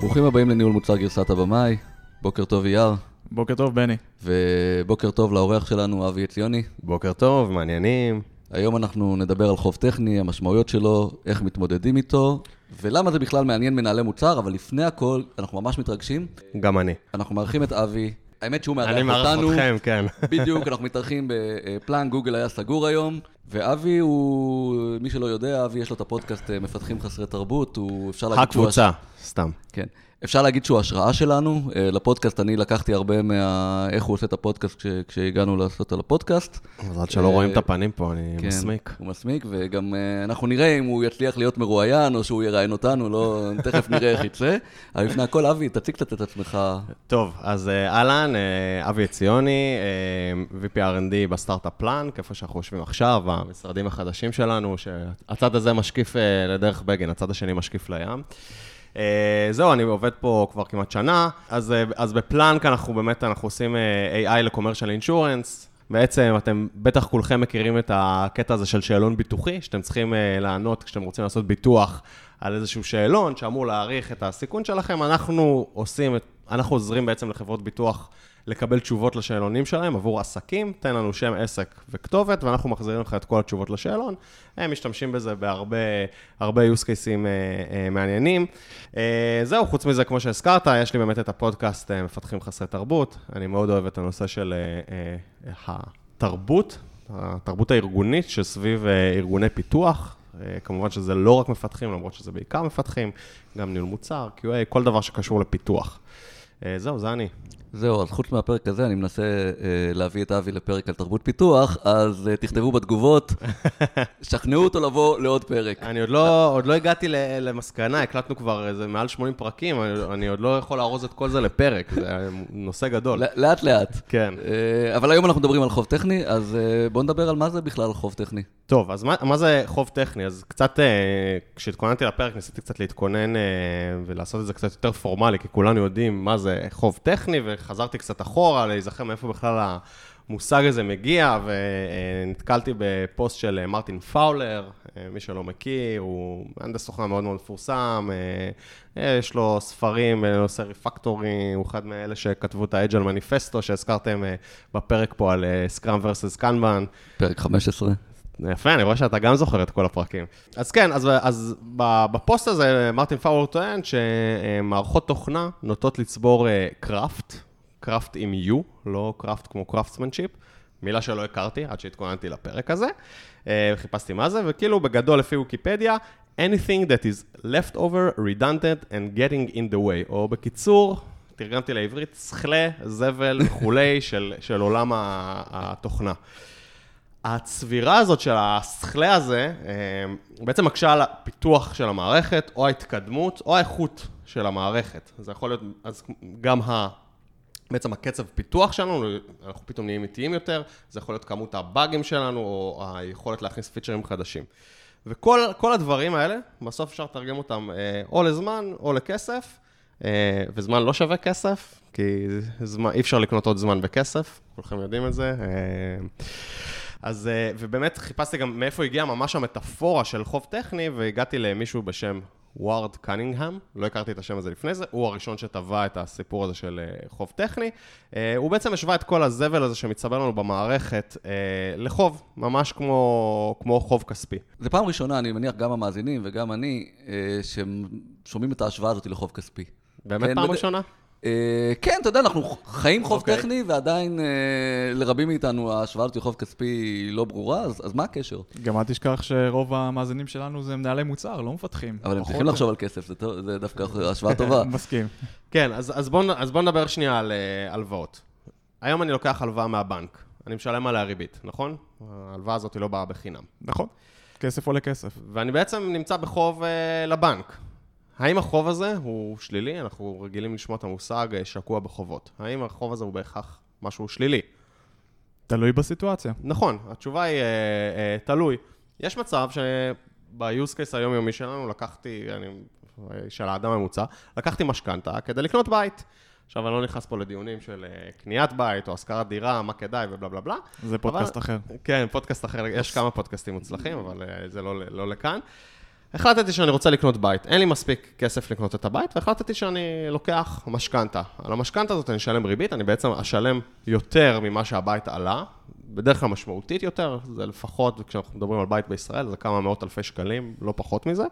ברוכים הבאים לניהול מוצר גרסת הבמאי, בוקר טוב אייר, בוקר טוב, בני. ובוקר טוב לאורח שלנו אבי עציוני. בוקר טוב, מעניינים. היום אנחנו נדבר על חוב טכני, המשמעויות שלו, איך מתמודדים איתו, ולמה זה בכלל מעניין מנהלי מוצר, אבל לפני הכל, אנחנו ממש מתרגשים. גם אני. אנחנו מארחים את אבי, האמת שהוא מארח אני אותנו. מארח אתכם, כן. בדיוק, אנחנו מתארחים בפלאן, גוגל היה סגור היום, ואבי הוא, מי שלא יודע, אבי יש לו את הפודקאסט מפתחים חסרי תרבות, הוא אפשר להגיד שהוא... הקבוצה, סתם. כן. אפשר להגיד שהוא השראה שלנו. אה, לפודקאסט, אני לקחתי הרבה מה... איך הוא עושה את הפודקאסט כש... כשהגענו לעשות על הפודקאסט. מזל שלא רואים את הפנים פה, אני כן, מסמיק. הוא מסמיק, וגם אה, אנחנו נראה אם הוא יצליח להיות מרואיין, או שהוא יראיין אותנו, לא... תכף נראה איך יצא. אבל לפני הכל, אבי, תציג קצת את עצמך. טוב, אז אה, אהלן, אה, אבי עציוני, אה, VP R&D בסטארט-אפ פלאנק, איפה שאנחנו יושבים עכשיו, המשרדים החדשים שלנו, שהצד הזה משקיף אה, לדרך בגין, הצד השני משקיף לים. אה, זהו, אני עובד פה כבר כמעט שנה, אז, אה, אז בפלאנק אנחנו באמת, אנחנו עושים אה, AI ל-commercial insurance. בעצם אתם בטח כולכם מכירים את הקטע הזה של שאלון ביטוחי, שאתם צריכים לענות כשאתם רוצים לעשות ביטוח על איזשהו שאלון שאמור להעריך את הסיכון שלכם. אנחנו עושים, אנחנו עוזרים בעצם לחברות ביטוח לקבל תשובות לשאלונים שלהם עבור עסקים, תן לנו שם עסק וכתובת, ואנחנו מחזירים לך את כל התשובות לשאלון. הם משתמשים בזה בהרבה הרבה use cases uh, uh, מעניינים. Uh, זהו, חוץ מזה, כמו שהזכרת, יש לי באמת את הפודקאסט מפתחים חסרי תרבות. אני מאוד אוהב את הנושא של התרבות, התרבות הארגונית שסביב ארגוני פיתוח. כמובן שזה לא רק מפתחים, למרות שזה בעיקר מפתחים, גם ניהול מוצר, QA, כל דבר שקשור לפיתוח. זהו, זה אני. זהו, אז חוץ מהפרק הזה, אני מנסה אה, להביא את אבי לפרק על תרבות פיתוח, אז אה, תכתבו בתגובות, שכנעו אותו לבוא לעוד פרק. אני עוד לא, עוד לא הגעתי למסקנה, הקלטנו כבר איזה מעל 80 פרקים, אני, אני עוד לא יכול לארוז את כל זה לפרק, זה נושא גדול. לאט לאט. כן. אה, אבל היום אנחנו מדברים על חוב טכני, אז אה, בואו נדבר על מה זה בכלל חוב טכני. טוב, אז מה, מה זה חוב טכני? אז קצת, אה, כשהתכוננתי לפרק, ניסיתי קצת להתכונן אה, ולעשות את זה קצת יותר פורמלי, כי כולנו יודעים מה זה חוב טכני, וחזרתי קצת אחורה, להיזכר מאיפה בכלל המושג הזה מגיע, ונתקלתי בפוסט של אה, מרטין פאולר, אה, מי שלא מכיר, הוא מהנדס תוכנה מאוד מאוד מפורסם, אה, יש לו ספרים בנושא refactoring, הוא אחד מאלה שכתבו את ה Agile Manifesto, שהזכרתם בפרק פה על Scrum versus Kanban. פרק 15. יפה, אני רואה שאתה גם זוכר את כל הפרקים. אז כן, אז, אז בפוסט הזה מרטין פאולר טוען שמערכות תוכנה נוטות לצבור cruft, cruft עם U, לא craft כמו craftsmanship, מילה שלא הכרתי עד שהתכוננתי לפרק הזה, חיפשתי מה זה, וכאילו בגדול לפי ויקיפדיה, anything that is left over, redundant and getting in the way, או בקיצור, תרגמתי לעברית, שכלה, זבל וכולי של, של עולם התוכנה. הצבירה הזאת של השכלה הזה בעצם מקשה על הפיתוח של המערכת, או ההתקדמות, או האיכות של המערכת. זה יכול להיות, אז גם. בעצם הקצב פיתוח שלנו, אנחנו פתאום נהיים איטיים יותר, זה יכול להיות כמות הבאגים שלנו, או היכולת להכניס פיצ'רים חדשים. וכל הדברים האלה, בסוף אפשר לתרגם אותם או לזמן או לכסף, וזמן לא שווה כסף, כי זמן, אי אפשר לקנות עוד זמן בכסף, כולכם יודעים את זה. אז, ובאמת חיפשתי גם מאיפה הגיעה ממש המטאפורה של חוב טכני, והגעתי למישהו בשם ווארד קנינגהם, לא הכרתי את השם הזה לפני זה, הוא הראשון שטבע את הסיפור הזה של חוב טכני. הוא בעצם השווה את כל הזבל הזה שמצטבר לנו במערכת לחוב, ממש כמו, כמו חוב כספי. זה פעם ראשונה, אני מניח, גם המאזינים וגם אני, ששומעים את ההשוואה הזאת לחוב כספי. באמת כן, פעם בד... ראשונה? כן, אתה יודע, אנחנו חיים חוב okay. טכני, ועדיין לרבים מאיתנו ההשוואה הזאת לחוב כספי היא לא ברורה, אז, אז מה הקשר? גם אל תשכח שרוב המאזינים שלנו זה מנהלי מוצר, לא מפתחים. אבל הם צריכים לחשוב על כסף, זה, זה דווקא השוואה טובה. מסכים. כן, אז, אז בואו בוא נדבר שנייה על הלוואות. היום אני לוקח הלוואה מהבנק, אני משלם עליה ריבית, נכון? ההלוואה הזאת היא לא באה בחינם. נכון, כסף עולה כסף. ואני בעצם נמצא בחוב uh, לבנק. האם החוב הזה הוא שלילי? אנחנו רגילים לשמוע את המושג שקוע בחובות. האם החוב הזה הוא בהכרח משהו שלילי? תלוי בסיטואציה. נכון, התשובה היא אה, אה, תלוי. יש מצב שב-use case היומיומי שלנו לקחתי, אני, של האדם הממוצע, לקחתי משכנתה כדי לקנות בית. עכשיו, אני לא נכנס פה לדיונים של קניית בית או השכרת דירה, מה כדאי ובלה בלה בלה. זה פודקאסט אבל, אחר. כן, פודקאסט אחר, יש כמה פודקאסטים מוצלחים, אבל זה לא, לא לכאן. החלטתי שאני רוצה לקנות בית. אין לי מספיק כסף לקנות את הבית, והחלטתי שאני לוקח משכנתה. על המשכנתה הזאת אני אשלם ריבית, אני בעצם אשלם יותר ממה שהבית עלה, בדרך כלל משמעותית יותר, זה לפחות, כשאנחנו מדברים על בית בישראל, זה כמה מאות אלפי שקלים, לא פחות מזה.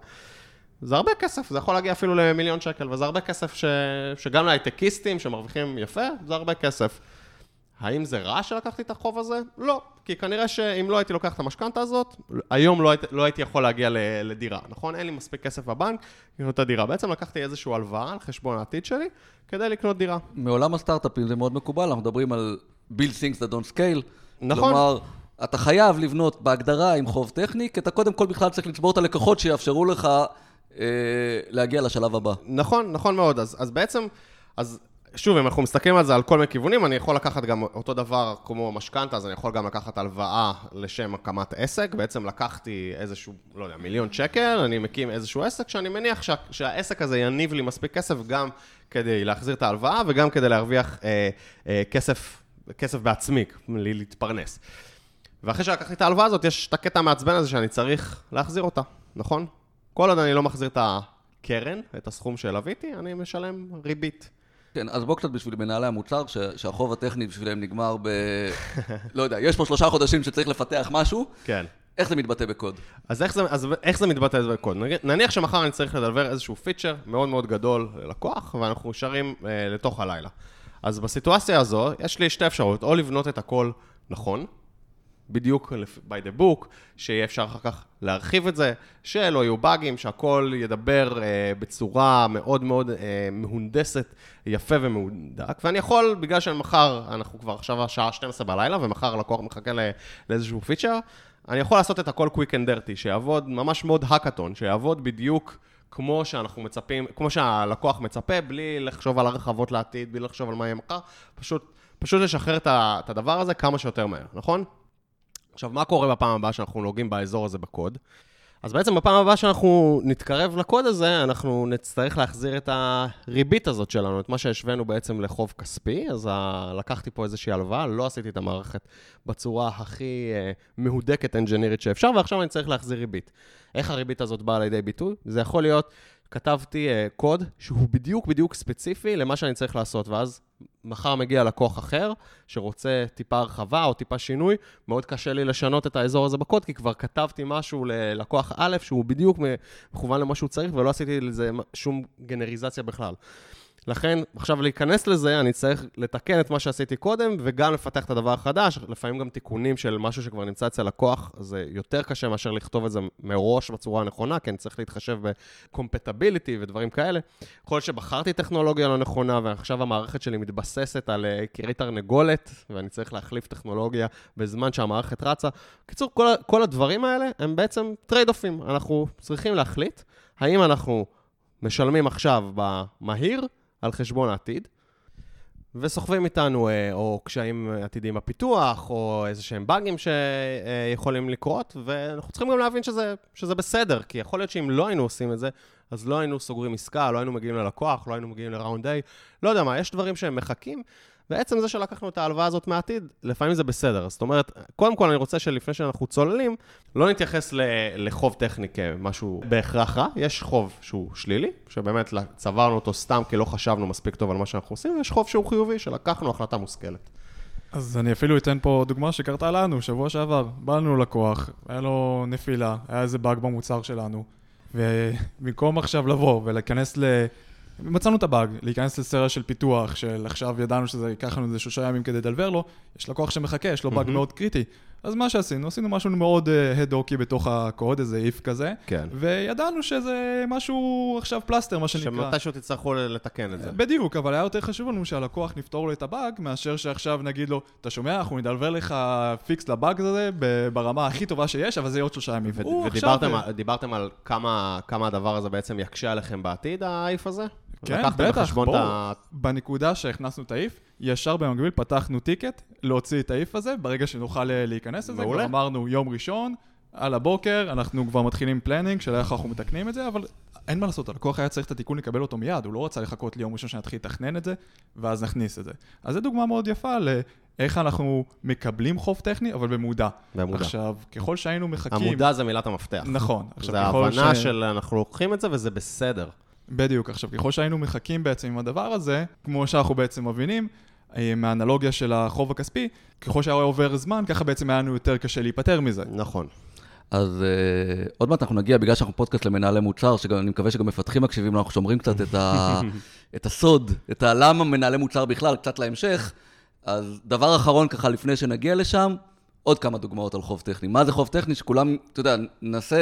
זה הרבה כסף, זה יכול להגיע אפילו למיליון שקל, וזה הרבה כסף ש... שגם להייטקיסטים שמרוויחים יפה, זה הרבה כסף. האם זה רע שלקחתי את החוב הזה? לא, כי כנראה שאם לא הייתי לוקח את המשכנתה הזאת, היום לא הייתי, לא הייתי יכול להגיע לדירה, נכון? אין לי מספיק כסף בבנק לקנות את הדירה. בעצם לקחתי איזושהי הלוואה על חשבון העתיד שלי כדי לקנות דירה. מעולם הסטארט-אפים זה מאוד מקובל, אנחנו מדברים על build things that don't scale. נכון. כלומר, אתה חייב לבנות בהגדרה עם חוב טכני, כי אתה קודם כל בכלל צריך לצבור את הלקוחות שיאפשרו לך אה, להגיע לשלב הבא. נכון, נכון מאוד. אז, אז בעצם, אז שוב, אם אנחנו מסתכלים על זה על כל מיני כיוונים, אני יכול לקחת גם אותו דבר כמו משכנתה, אז אני יכול גם לקחת הלוואה לשם הקמת עסק. בעצם לקחתי איזשהו, לא יודע, מיליון שקל, אני מקים איזשהו עסק, שאני מניח שה, שהעסק הזה יניב לי מספיק כסף גם כדי להחזיר את ההלוואה וגם כדי להרוויח אה, אה, כסף, כסף בעצמי, לי להתפרנס. ואחרי שלקחתי את ההלוואה הזאת, יש את הקטע המעצבן הזה שאני צריך להחזיר אותה, נכון? כל עוד אני לא מחזיר את הקרן, את הסכום שהלוויתי, אני משלם ריבית. כן, אז בוא קצת בשביל מנהלי המוצר, ש- שהחוב הטכני בשבילם נגמר ב... לא יודע, יש פה שלושה חודשים שצריך לפתח משהו, כן. איך זה מתבטא בקוד? אז איך זה, אז איך זה מתבטא בקוד? נניח שמחר אני צריך לדלבר איזשהו פיצ'ר מאוד מאוד גדול ללקוח, ואנחנו נשארים אה, לתוך הלילה. אז בסיטואציה הזו, יש לי שתי אפשרויות, או לבנות את הכל נכון, בדיוק by the book, שיהיה אפשר אחר כך להרחיב את זה, שלא יהיו באגים, שהכל ידבר אה, בצורה מאוד מאוד אה, מהונדסת, יפה ומהודק, ואני יכול, בגלל שמחר, אנחנו כבר עכשיו השעה 12 בלילה, ומחר הלקוח מחכה ל- לאיזשהו פיצ'ר, אני יכול לעשות את הכל quick and dirty, שיעבוד ממש מאוד האקתון, שיעבוד בדיוק כמו שאנחנו מצפים, כמו שהלקוח מצפה, בלי לחשוב על הרחבות לעתיד, בלי לחשוב על מה יהיה מחר, פשוט, פשוט לשחרר את הדבר הזה כמה שיותר מהר, נכון? עכשיו, מה קורה בפעם הבאה שאנחנו נוגעים באזור הזה בקוד? אז בעצם בפעם הבאה שאנחנו נתקרב לקוד הזה, אנחנו נצטרך להחזיר את הריבית הזאת שלנו, את מה שהשווינו בעצם לחוב כספי. אז ה... לקחתי פה איזושהי הלוואה, לא עשיתי את המערכת בצורה הכי אה, מהודקת אנג'ינירית שאפשר, ועכשיו אני צריך להחזיר ריבית. איך הריבית הזאת באה לידי ביטוי? זה יכול להיות, כתבתי אה, קוד שהוא בדיוק בדיוק ספציפי למה שאני צריך לעשות, ואז מחר מגיע לקוח אחר שרוצה טיפה הרחבה או טיפה שינוי, מאוד קשה לי לשנות את האזור הזה בקוד, כי כבר כתבתי משהו ללקוח א' שהוא בדיוק מכוון למה שהוא צריך, ולא עשיתי לזה שום גנריזציה בכלל. לכן, עכשיו להיכנס לזה, אני צריך לתקן את מה שעשיתי קודם, וגם לפתח את הדבר החדש, לפעמים גם תיקונים של משהו שכבר נמצא אצל לקוח, זה יותר קשה מאשר לכתוב את זה מראש בצורה הנכונה, כי אני צריך להתחשב בקומפטביליטי ודברים כאלה. יכול להיות שבחרתי טכנולוגיה לא נכונה, ועכשיו המערכת שלי מתבססת על אה, קרי תרנגולת, ואני צריך להחליף טכנולוגיה בזמן שהמערכת רצה. בקיצור, כל, כל הדברים האלה הם בעצם trade-off ים. אנחנו צריכים להחליט האם אנחנו משלמים עכשיו במהיר, על חשבון העתיד, וסוחבים איתנו אה, או קשיים עתידיים בפיתוח, או איזה שהם באגים שיכולים לקרות, ואנחנו צריכים גם להבין שזה, שזה בסדר, כי יכול להיות שאם לא היינו עושים את זה, אז לא היינו סוגרים עסקה, לא היינו מגיעים ללקוח, לא היינו מגיעים לראונד A, לא יודע מה, יש דברים שהם מחכים, ועצם זה שלקחנו את ההלוואה הזאת מהעתיד, לפעמים זה בסדר. זאת אומרת, קודם כל אני רוצה שלפני שאנחנו צוללים, לא נתייחס ל- לחוב טכני כמשהו בהכרח רע. יש חוב שהוא שלילי, שבאמת צברנו אותו סתם כי לא חשבנו מספיק טוב על מה שאנחנו עושים, ויש חוב שהוא חיובי, שלקחנו החלטה מושכלת. אז אני אפילו אתן פה דוגמה שקרתה לנו, שבוע שעבר. בא לנו לקוח, היה לו נפילה, היה איזה באג במוצר שלנו, ובמקום עכשיו לבוא ולהיכנס ל... מצאנו את הבאג, להיכנס לסרט של פיתוח, של עכשיו ידענו שזה ייקח לנו איזה שלושה ימים כדי לדלבר לו, יש לקוח שמחכה, יש לו באג. מאוד קריטי. אז מה שעשינו, עשינו משהו מאוד אד-הוקי בתוך הקוד, איזה if כזה, כן. וידענו שזה משהו עכשיו פלסטר, מה שנקרא. שמתישהו תצטרכו לתקן את זה. בדיוק, אבל היה יותר חשוב לנו שהלקוח נפתור לו את הבאג, מאשר שעכשיו נגיד לו, אתה שומע, אנחנו נדלבר לך fix לבאג הזה ברמה הכי טובה שיש, אבל זה יהיה עוד שלושה ימים. ו- ודיברתם עכשיו- על- כמה כמה הדבר הזה בעצם יקשה עליכם בעתיד, ה if הזה? כן, בטח, את ה... בנקודה שהכנסנו את ה if, ישר במקביל פתחנו ticket להוציא את ה if הזה, ברגע שנוכל אה, להיכנס לזה, מעולה. כבר אמרנו יום ראשון, על הבוקר, אנחנו כבר מתחילים planning של איך אנחנו מתקנים את זה, אבל אין מה לעשות, הלקוח היה צריך את התיקון לקבל אותו מיד, הוא לא רצה לחכות ליום ראשון שנתחיל לתכנן את זה, ואז נכניס את זה. אז זו דוגמה מאוד יפה לאיך אנחנו מקבלים חוב טכני, אבל במודע. במודע. עכשיו, ככל שהיינו מחכים... המודע זה מילת המפתח. נכון. עכשיו, זה ההבנה ש- של אנחנו לוקחים את זה וזה בסדר. בדיוק. עכשיו, ככל שהיינו מחכים בעצם עם הדבר הזה, כמו שאנחנו בעצם מבינים, אה, מהאנלוגיה של החוב הכספי, ככל שהיה עובר זמן, ככה בעצם היה לנו יותר קשה להיפטר מזה. נכון. אז uh, עוד מעט אנחנו נגיע, בגלל שאנחנו פודקאסט למנהלי מוצר, שאני מקווה שגם מפתחים מקשיבים, אנחנו שומרים קצת את, ה, את הסוד, את הלמה מנהלי מוצר בכלל, קצת להמשך. אז דבר אחרון ככה, לפני שנגיע לשם, עוד כמה דוגמאות על חוב טכני. מה זה חוב טכני? שכולם, אתה יודע, נעשה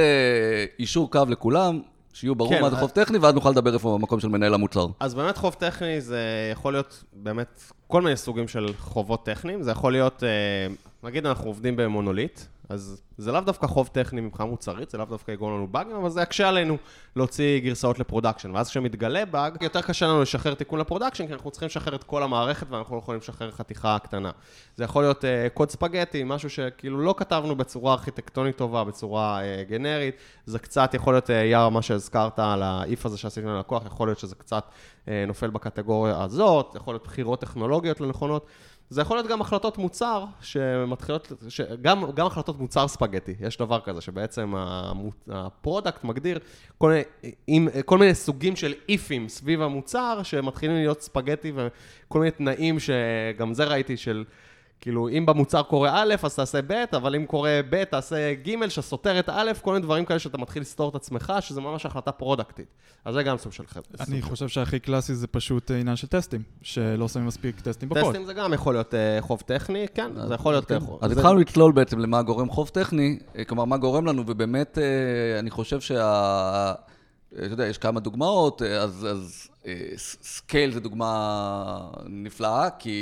יישור קו לכולם, שיהיו ברור כן, מה זה אה- חוב טכני, ואז נוכל לדבר איפה המקום של מנהל המוצר. אז באמת חוב טכני זה יכול להיות באמת כל מיני סוגים של חובות טכניים. זה יכול להיות, אה, נגיד אנחנו עובדים במונוליט, אז זה לאו דווקא חוב טכני מבחינה מוצרית, זה לאו דווקא יגרום לנו באגים, אבל זה יקשה עלינו להוציא גרסאות ל production. ואז כשמתגלה באג, יותר קשה לנו לשחרר תיקון ל production, כי אנחנו צריכים לשחרר את כל המערכת ואנחנו לא יכולים לשחרר חתיכה קטנה. זה יכול להיות אה, קוד ספגטי, משהו שכאילו לא כתבנו בצורה ארכיטקטונית טובה, בצורה אה, גנרית. זה קצת יכול להיות, אה, יאר, מה שהזכרת על ה if הזה שעשינו ללקוח, יכול להיות שזה קצת אה, נופל בקטגוריה הזאת, יכול להיות בחירות טכנולוגיות לא נכונות. זה יכול להיות גם החלטות מוצר שמתחילות, ש... גם, החלטות מוצר ספגטי, יש דבר כזה, שבעצם ה product מגדיר כל מיני, עם, כל מיני סוגים של if ים סביב המוצר, שמתחילים להיות ספגטי וכל מיני תנאים שגם זה ראיתי של... כאילו, אם במוצר קורה א', אז תעשה ב', אבל אם קורה ב', תעשה ג', שסותר את א', כל מיני דברים כאלה שאתה מתחיל לסתור את עצמך, שזה ממש החלטה פרודקטית. אז זה גם סוג של חבר'ה. אני חושב שהכי קלאסי זה פשוט אה, עניין של טסטים, שלא שמים מספיק טסטים בקוד. טסטים זה גם יכול להיות אה, חוב טכני, כן, זה יכול להיות... כן. אה, חוב- אז זה- התחלנו לצלול בעצם למה גורם חוב טכני, אה, כלומר, מה גורם לנו, ובאמת, אה, אני חושב שה... אה, אתה יודע, יש כמה דוגמאות, אה, אז, אז אה, scale זה דוגמה נפלאה, כי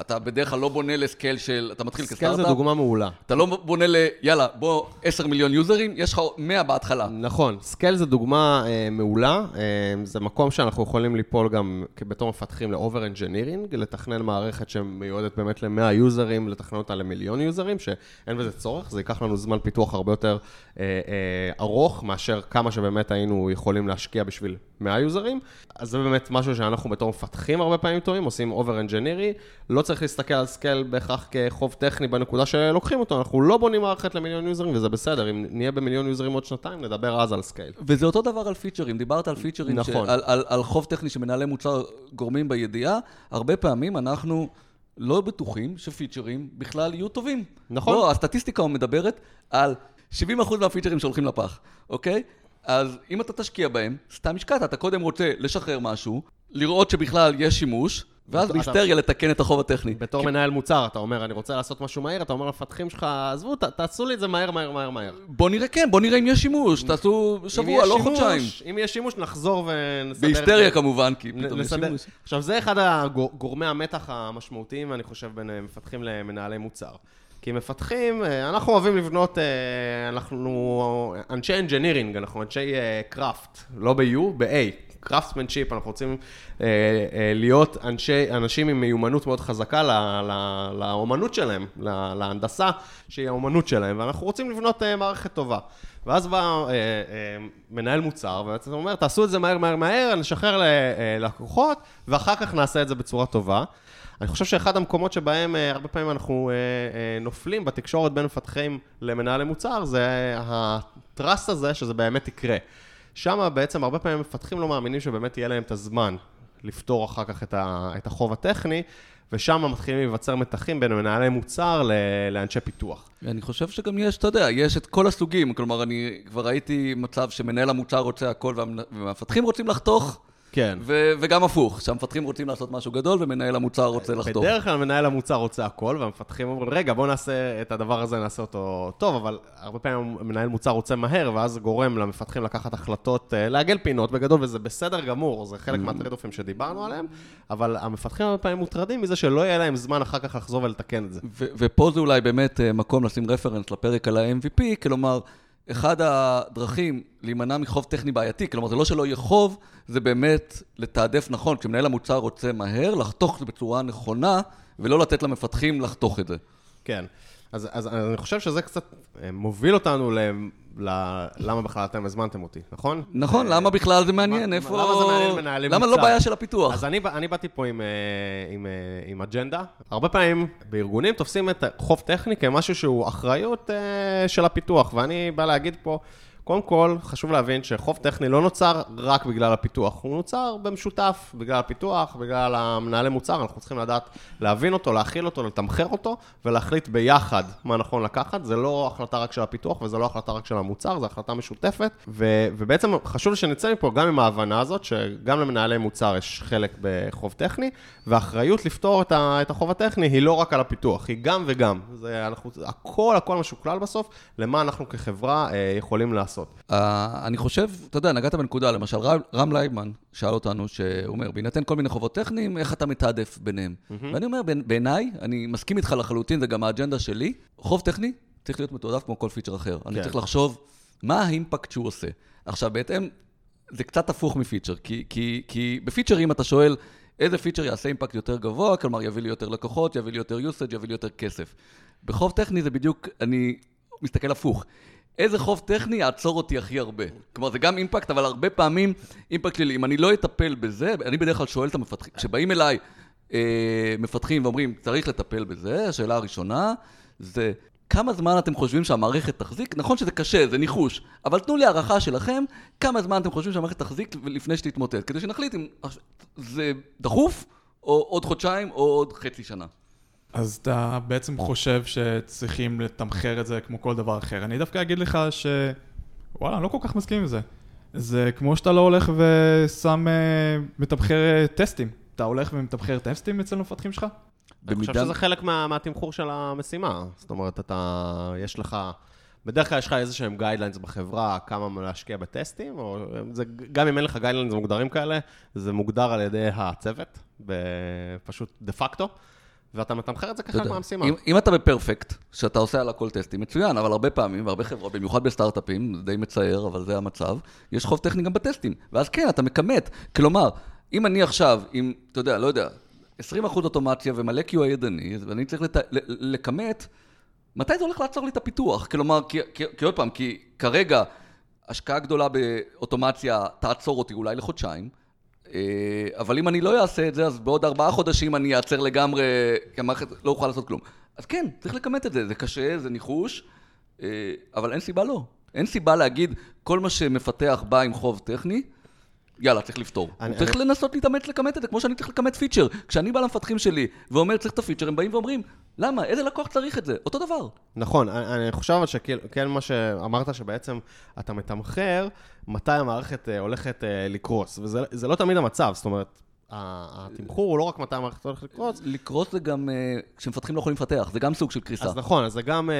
אתה בדרך כלל לא בונה ל scale של, אתה מתחיל scale כסטארט-אפ, זה דוגמה מעולה. אתה לא בונה ל, יאללה, בוא, 10 מיליון יוזרים, יש לך 100 בהתחלה. נכון, scale זה דוגמה אה, מעולה, אה, זה מקום שאנחנו יכולים ליפול גם בתור מפתחים ל-over engineering, לתכנן מערכת שמיועדת באמת ל-100 יוזרים, לתכנן אותה למיליון יוזרים, שאין בזה צורך, זה ייקח לנו זמן פיתוח הרבה יותר אה, אה, ארוך מאשר כמה שבאמת היינו יכולים להשקיע בשביל 100 יוזרים. אז זה באמת משהו שאנחנו בתור מפתחים הרבה פעמים טועים, עושים over engineering, לא צריך להסתכל על scale בהכרח כחוב טכני בנקודה שלוקחים אותו, אנחנו לא בונים מערכת למיליון יוזרים וזה בסדר, אם נהיה במיליון יוזרים עוד שנתיים, נדבר אז על scale. וזה אותו דבר על פיצ'רים, דיברת על פיצ'רים, נכון. ש... על, על, על חוב טכני שמנהלי מוצר גורמים בידיעה, הרבה פעמים אנחנו לא בטוחים שפיצ'רים בכלל יהיו טובים. נכון. לא, הסטטיסטיקה מדברת על 70% מהפיצ'רים שהולכים לפח, אוקיי? אז אם אתה תשקיע בהם, סתם השקעת, אתה קודם רוצה לשחרר משהו, לראות שבכלל יש שימוש, ואז בהיסטריה לתקן את החוב הטכני. בתור מנהל מוצר, אתה אומר, אני רוצה לעשות משהו מהר, אתה אומר למפתחים שלך, עזבו, ת- תעשו לי את זה מהר, מהר, מהר, מהר. בוא נראה, כן, בוא נראה אם יש שימוש, תעשו שבוע, לא חודשיים. אם יש שימוש, נחזור ונסדר. בהיסטריה. כמובן, כי פתאום יש. שימוש. עכשיו, זה אחד הגורמי המתח המשמעותיים, אני חושב, בין אה, מפתחים למנהלי מוצר. כי מפתחים, אה, אנחנו אוהבים לבנות, אה, אנחנו אנשי engineering, אנחנו אנשי craft, לא ב-U, ב-A. craftsmanship, אנחנו רוצים אה, אה, להיות אנשי, אנשים עם מיומנות מאוד חזקה ל, ל, לאומנות שלהם, ל, להנדסה שהיא האומנות שלהם, ואנחנו רוצים לבנות אה, מערכת טובה. ואז בא אה, אה, מנהל מוצר, ובעצם אומר, תעשו את זה מהר, מהר, מהר, נשחרר ללקוחות, ואחר כך נעשה את זה בצורה טובה. אני חושב שאחד המקומות שבהם אה, הרבה פעמים אנחנו אה, אה, נופלים בתקשורת בין מפתחים למנהלי מוצר, זה הטראסט הזה שזה באמת יקרה. שם בעצם הרבה פעמים מפתחים לא מאמינים שבאמת יהיה להם את הזמן לפתור אחר כך את, ה, את החוב הטכני, ושם מתחילים להיווצר מתחים בין מנהלי מוצר ל, לאנשי פיתוח. אני חושב שגם יש, אתה יודע, יש את כל הסוגים. כלומר, אני כבר ראיתי מצב שמנהל המוצר רוצה הכל והמפתחים רוצים לחתוך, כן. ו- וגם הפוך, שהמפתחים רוצים לעשות משהו גדול ומנהל המוצר רוצה לחתוך. בדרך כלל מנהל המוצר רוצה הכל, והמפתחים אומרים, רגע, בוא נעשה את הדבר הזה, נעשה אותו טוב, אבל הרבה פעמים מנהל מוצר רוצה מהר, ואז גורם למפתחים לקחת החלטות, אה, לעגל פינות בגדול, וזה בסדר גמור, זה חלק מהטריידופים שדיברנו עליהם, אבל המפתחים הרבה פעמים מוטרדים מזה שלא יהיה להם זמן אחר כך לחזור ולתקן את זה. ו- ופה זה אולי באמת אה, מקום לשים רפרנס לפרק על ה-MVP, כלומר, אחד הדרכים להימנע מחוב טכני בעייתי, כלומר, זה לא שלא יהיה חוב, זה באמת לתעדף נכון. כשמנהל המוצר רוצה מהר, לחתוך את זה בצורה נכונה, ולא לתת למפתחים לחתוך את זה. כן. אז, אז אני חושב שזה קצת אה, מוביל אותנו ל... למה בכלל אתם הזמנתם אותי, נכון? נכון, אה, למה בכלל זה מעניין? איפה... למה זה מעניין מנהלים למה לא? בעיה של הפיתוח? אז אני, אני באתי פה עם, אה, עם, אה, עם אג'נדה. הרבה פעמים בארגונים תופסים את חוב טכני כמשהו שהוא אחריות של הפיתוח, ואני בא להגיד פה, קודם כל, חשוב להבין שחוב טכני לא נוצר רק בגלל הפיתוח, הוא נוצר במשותף, בגלל הפיתוח, בגלל המנהלי מוצר, אנחנו צריכים לדעת להבין אותו, להכיל אותו, לתמחר אותו, ולהחליט ביחד מה נכון לקחת. זה לא החלטה רק של הפיתוח וזה לא החלטה רק של המוצר, זו החלטה משותפת. ו- ובעצם חשוב שנצא מפה גם עם ההבנה הזאת, שגם למנהלי מוצר יש חלק בחוב טכני, והאחריות לפתור את, ה- את החוב הטכני היא לא רק על הפיתוח, היא גם וגם. זה, אנחנו, הכל, הכל משוקלל בסוף, למה אנחנו כחברה אה, יכולים לעשות. Uh, אני חושב, אתה יודע, נגעת בנקודה, למשל, רם, רם לייבמן שאל אותנו, שהוא אומר, בהינתן כל מיני חובות טכניים, איך אתה מתעדף ביניהם? Mm-hmm. ואני אומר, בעיני- בעיניי, אני מסכים איתך לחלוטין, זה גם האג'נדה שלי, חוב טכני צריך להיות מתועדף כמו כל פיצ'ר אחר. אני כן. צריך לחשוב מה ה impact שהוא עושה. עכשיו, בהתאם, זה קצת הפוך מפיצ'ר, כי, כי, כי בפיצ'רים אתה שואל, איזה פיצ'ר יעשה impact יותר גבוה, כלומר, יביא לי יותר לקוחות, יביא לי יותר usage, יביא לי יותר כסף. בחוב טכני זה בדיוק, אני מסתכל הפוך. איזה חוב טכני יעצור אותי הכי הרבה. כלומר, זה גם אימפקט, אבל הרבה פעמים אימפקט שלי, אם אני לא אטפל בזה, אני בדרך כלל שואל את המפתחים, כשבאים אליי אה, מפתחים ואומרים, צריך לטפל בזה, השאלה הראשונה זה, כמה זמן אתם חושבים שהמערכת תחזיק? נכון שזה קשה, זה ניחוש, אבל תנו לי הערכה שלכם, כמה זמן אתם חושבים שהמערכת תחזיק לפני שתתמוטט, כדי שנחליט אם זה דחוף, או עוד חודשיים, או עוד חצי שנה. אז אתה בעצם חושב שצריכים לתמחר את זה כמו כל דבר אחר. אני דווקא אגיד לך ש... וואלה, אני לא כל כך מסכים עם זה. זה כמו שאתה לא הולך ושם, אה, מתמחר אה, טסטים. אתה הולך ומתמחר טסטים אצל המפתחים שלך? אני חושב שזה חלק מה, מהתמחור של המשימה. זאת אומרת, אתה, יש לך, בדרך כלל יש לך איזה שהם guidelines בחברה, כמה להשקיע בטסטים, או זה, גם אם אין לך guidelines מוגדרים כאלה, זה מוגדר על ידי הצוות, פשוט דה פקטו, ואתה מתמחר את זה כחלק יודע, מהמשימה. אם, אם אתה ב perfect, שאתה עושה על הכל טסטים, מצוין, אבל הרבה פעמים, והרבה חברות, במיוחד בסטארט-אפים, זה די מצער, אבל זה המצב, יש חוב טכני גם בטסטים. ואז כן, אתה מכמת. כלומר, אם אני עכשיו, עם, אתה יודע, לא יודע, 20% אוטומציה ומלא QA ידני, ואני צריך לת... לכמת, מתי זה הולך לעצור לי את הפיתוח? כלומר, כי, כי, כי עוד פעם, כי כרגע השקעה גדולה באוטומציה תעצור אותי אולי לחודשיים, אבל אם אני לא אעשה את זה, אז בעוד ארבעה חודשים אני אעצר לגמרי, כי המערכת לא אוכל לעשות כלום. אז כן, צריך לכמת את זה, זה קשה, זה ניחוש, אה, אבל אין סיבה לא. אין סיבה להגיד, כל מה שמפתח בא עם חוב טכני, יאללה, צריך לפתור. אני, צריך אני- לנסות להתאמץ לכמת את זה, כמו שאני צריך לכמת פיצ'ר. כשאני בא למפתחים שלי ואומר צריך את הפיצ'ר, הם באים ואומרים, למה? איזה לקוח צריך את זה? אותו דבר. נכון, אני, אני חושב שכן מה שאמרת, שבעצם אתה מתמחר מתי המערכת אה, הולכת אה, לקרוס, וזה זה לא תמיד המצב, זאת אומרת, התמחור הוא לא רק מתי המערכת הולכת לקרוס, לקרוס זה גם, אה, כשמפתחים לא יכולים לפתח, זה גם סוג של קריסה. אז נכון, אז זה גם,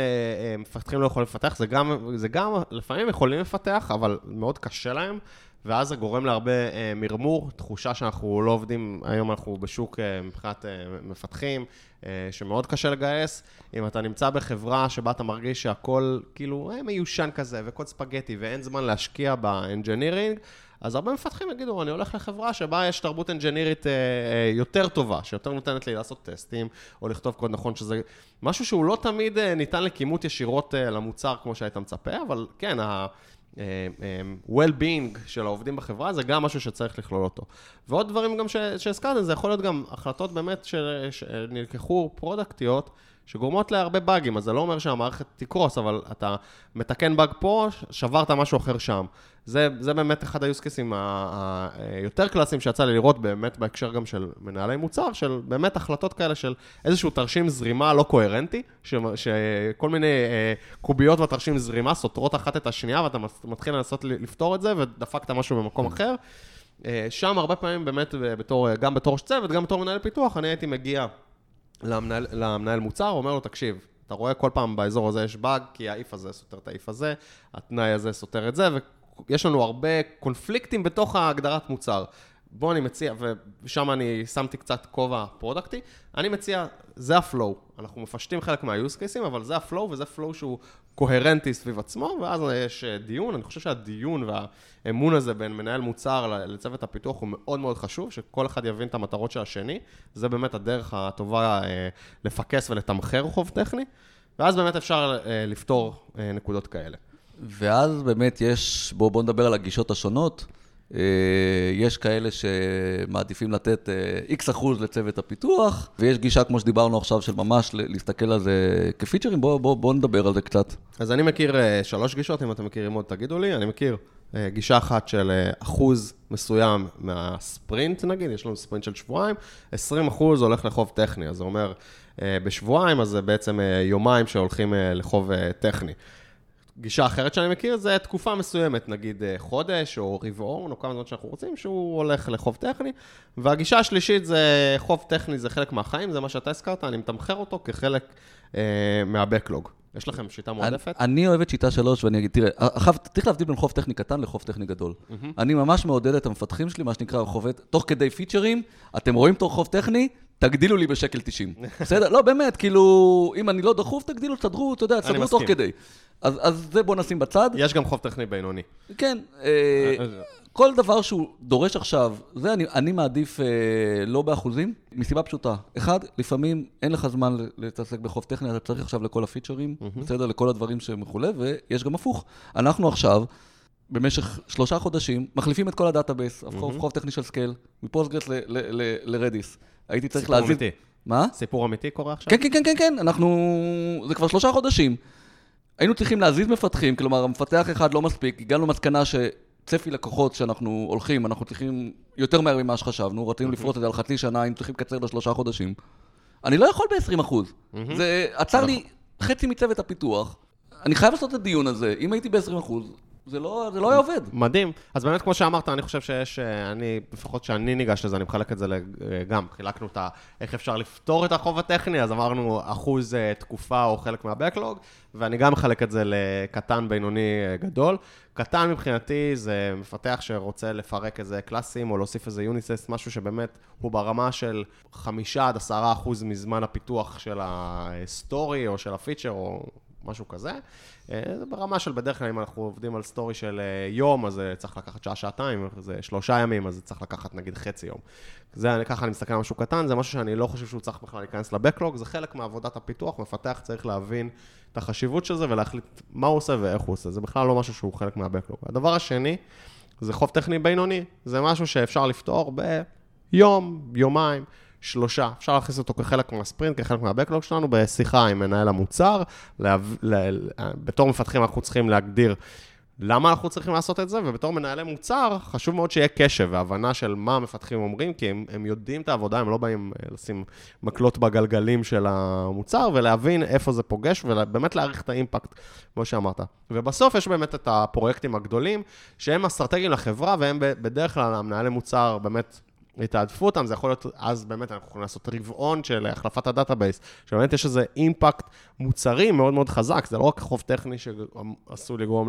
מפתחים לא יכולים לפתח, זה גם, זה גם, לפעמים יכולים לפתח, אבל מאוד קשה להם, ואז זה גורם להרבה אה, מרמור, תחושה שאנחנו לא עובדים, היום אנחנו בשוק אה, מבחינת אה, מפתחים, אה, שמאוד קשה לגייס. אם אתה נמצא בחברה שבה אתה מרגיש שהכל כאילו אה, מיושן כזה, וקוד ספגטי, ואין זמן להשקיע ב engineering, אז הרבה מפתחים יגידו, אני הולך לחברה שבה יש תרבות אנג'ינירית אה, אה, יותר טובה, שיותר נותנת לי לעשות טסטים, או לכתוב קוד נכון, שזה משהו שהוא לא תמיד אה, ניתן לכימות ישירות אה, למוצר כמו שהיית מצפה, אבל כן, ה... אה, אה, well-being של העובדים בחברה, זה גם משהו שצריך לכלול אותו. ועוד דברים גם שהזכרתם, זה יכול להיות גם החלטות באמת שנלקחו פרודקטיות, שגורמות להרבה באגים, אז זה לא אומר שהמערכת תקרוס, אבל אתה מתקן באג פה, שברת משהו אחר שם. זה, זה באמת אחד cases היותר קלאסיים שיצא לי לראות באמת בהקשר גם של מנהלי מוצר, של באמת החלטות כאלה של איזשהו תרשים זרימה לא קוהרנטי, ש, שכל מיני אה, קוביות בתרשים זרימה סותרות אחת את השנייה, ואתה מתחיל לנסות לפתור את זה, ודפקת משהו במקום אחר. אה, שם הרבה פעמים באמת, בתור, גם בתור צוות, גם בתור מנהל פיתוח, אני הייתי מגיע למנהל, למנהל מוצר, אומר לו, תקשיב, אתה רואה כל פעם באזור הזה יש באג, כי ה if הזה סותר את ה if הזה, התנאי הזה סותר את זה, ויש לנו הרבה קונפליקטים בתוך ההגדרת מוצר. בוא אני מציע, ושם אני שמתי קצת כובע פרודקטי, אני מציע, זה ה flow. אנחנו מפשטים חלק מה-use cases, אבל זה ה flow, וזה flow שהוא קוהרנטי סביב עצמו, ואז יש דיון, אני חושב שהדיון והאמון הזה בין מנהל מוצר לצוות הפיתוח הוא מאוד מאוד חשוב, שכל אחד יבין את המטרות של השני, זה באמת הדרך הטובה לפקס ולתמחר חוב טכני. ואז באמת אפשר אה, לפתור אה, נקודות כאלה. ואז באמת יש, בואו בוא נדבר על הגישות השונות. אה, יש כאלה שמעדיפים לתת איקס אחוז לצוות הפיתוח, ויש גישה, כמו שדיברנו עכשיו, של ממש להסתכל על זה כפיצ'רים. בואו בוא, בוא נדבר על זה קצת. אז אני מכיר שלוש גישות, אם אתם מכירים עוד תגידו לי. אני מכיר גישה אחת של אחוז מסוים מהספרינט, נגיד, יש לנו ספרינט של שבועיים, 20 אחוז הולך לחוב טכני, אז זה אומר בשבועיים, אז זה בעצם יומיים שהולכים לחוב טכני. גישה אחרת שאני מכיר זה תקופה מסוימת, נגיד אה, חודש או רבעון או כמה זמן שאנחנו רוצים, שהוא הולך לחוב טכני. והגישה השלישית זה חוב טכני, זה חלק מהחיים, זה מה שאתה הזכרת, אני מתמחר אותו כחלק אה, מהבקלוג. יש לכם שיטה מועדפת? אני, אני אוהב את שיטה שלוש, ואני אגיד, תראה, עכשיו, צריך להבדיל בין חוב טכני קטן לחוב טכני גדול. Mm-hmm. אני ממש מעודד את המפתחים שלי, מה שנקרא חובת, תוך כדי פיצ'רים, אתם רואים תור חוב טכני, תגדילו לי בשקל 90. בסדר? לא, באמת, כאילו, אם אני לא דחוף, תגדילו, תסדרו, אתה יודע, תסדרו תוך כדי. אז, אז זה בוא נשים בצד. יש גם חוב טכני בינוני. כן. אה, אה, אה, כל דבר שהוא דורש עכשיו, זה אני, אני מעדיף אה, לא באחוזים, מסיבה פשוטה. אחד, לפעמים אין לך זמן להתעסק בחוב טכני, אתה צריך עכשיו לכל ה features. בסדר? לכל הדברים שהם וכולי, ויש גם הפוך. אנחנו עכשיו, במשך שלושה חודשים, מחליפים את כל ה database, mm-hmm. חוב, חוב טכני של scale, מ Postgres ל Redis. הייתי צריך להזיז... סיפור אמיתי. מה? סיפור אמיתי קורה עכשיו? כן, כן, כן, כן, כן, אנחנו... זה כבר שלושה חודשים. היינו צריכים להזיז מפתחים, כלומר, המפתח אחד לא מספיק, הגענו למסקנה שצפי לקוחות שאנחנו הולכים, אנחנו צריכים יותר מהר ממה שחשבנו, רצינו לפרוט את זה על חצי שנה, היינו צריכים לקצר לשלושה חודשים. אני לא יכול ב-20 אחוז. זה עצר לי חצי מצוות הפיתוח. אני חייב לעשות את הדיון הזה. אם הייתי ב-20 אחוז, זה לא, זה לא היה עובד. מדהים. אז באמת, כמו שאמרת, אני חושב שיש, אה, אני, לפחות כשאני ניגש לזה, אני מחלק את זה גם, חילקנו את ה... איך אפשר לפתור את החוב הטכני, אז אמרנו אחוז אה, תקופה או חלק מהבקלוג, ואני גם מחלק את זה לקטן, בינוני, אה, גדול. קטן מבחינתי זה מפתח שרוצה לפרק איזה קלאסים או להוסיף איזה יוניסס, משהו שבאמת הוא ברמה של חמישה עד עשרה אחוז מזמן הפיתוח של ה story או של ה feature או משהו כזה. אה, זה ברמה של בדרך כלל, אם אנחנו עובדים על story של אה, יום, אז זה צריך לקחת שעה-שעתיים, זה שלושה ימים, אז צריך לקחת נגיד חצי יום. זה, ככה אני מסתכל על משהו קטן, זה משהו שאני לא חושב שהוא צריך בכלל להיכנס ל backlog, זה חלק מעבודת הפיתוח, מפתח צריך להבין את החשיבות של זה ולהחליט מה הוא עושה ואיך הוא עושה, זה בכלל לא משהו שהוא חלק מה backlog. הדבר השני, זה חוב טכני בינוני, זה משהו שאפשר לפתור ביום, יומיים. שלושה. אפשר להכניס אותו כחלק מהספרינט, כחלק מהבקלוג שלנו, בשיחה עם מנהל המוצר. לה, לה, בתור מפתחים אנחנו צריכים להגדיר למה אנחנו צריכים לעשות את זה, ובתור מנהלי מוצר, חשוב מאוד שיהיה קשב והבנה של מה המפתחים אומרים, כי הם, הם יודעים את העבודה, הם לא באים אה, לשים מקלות בגלגלים של המוצר, ולהבין איפה זה פוגש, ובאמת להעריך את האימפקט, כמו שאמרת. ובסוף יש באמת את הפרויקטים הגדולים, שהם אסטרטגיים לחברה, והם בדרך כלל המנהלי מוצר באמת יתעדפו אותם, זה יכול להיות, אז באמת אנחנו יכולים לעשות רבעון של החלפת ה database, שבאמת יש איזה impact מוצרי מאוד מאוד חזק, זה לא רק חוב טכני שעשוי לגרום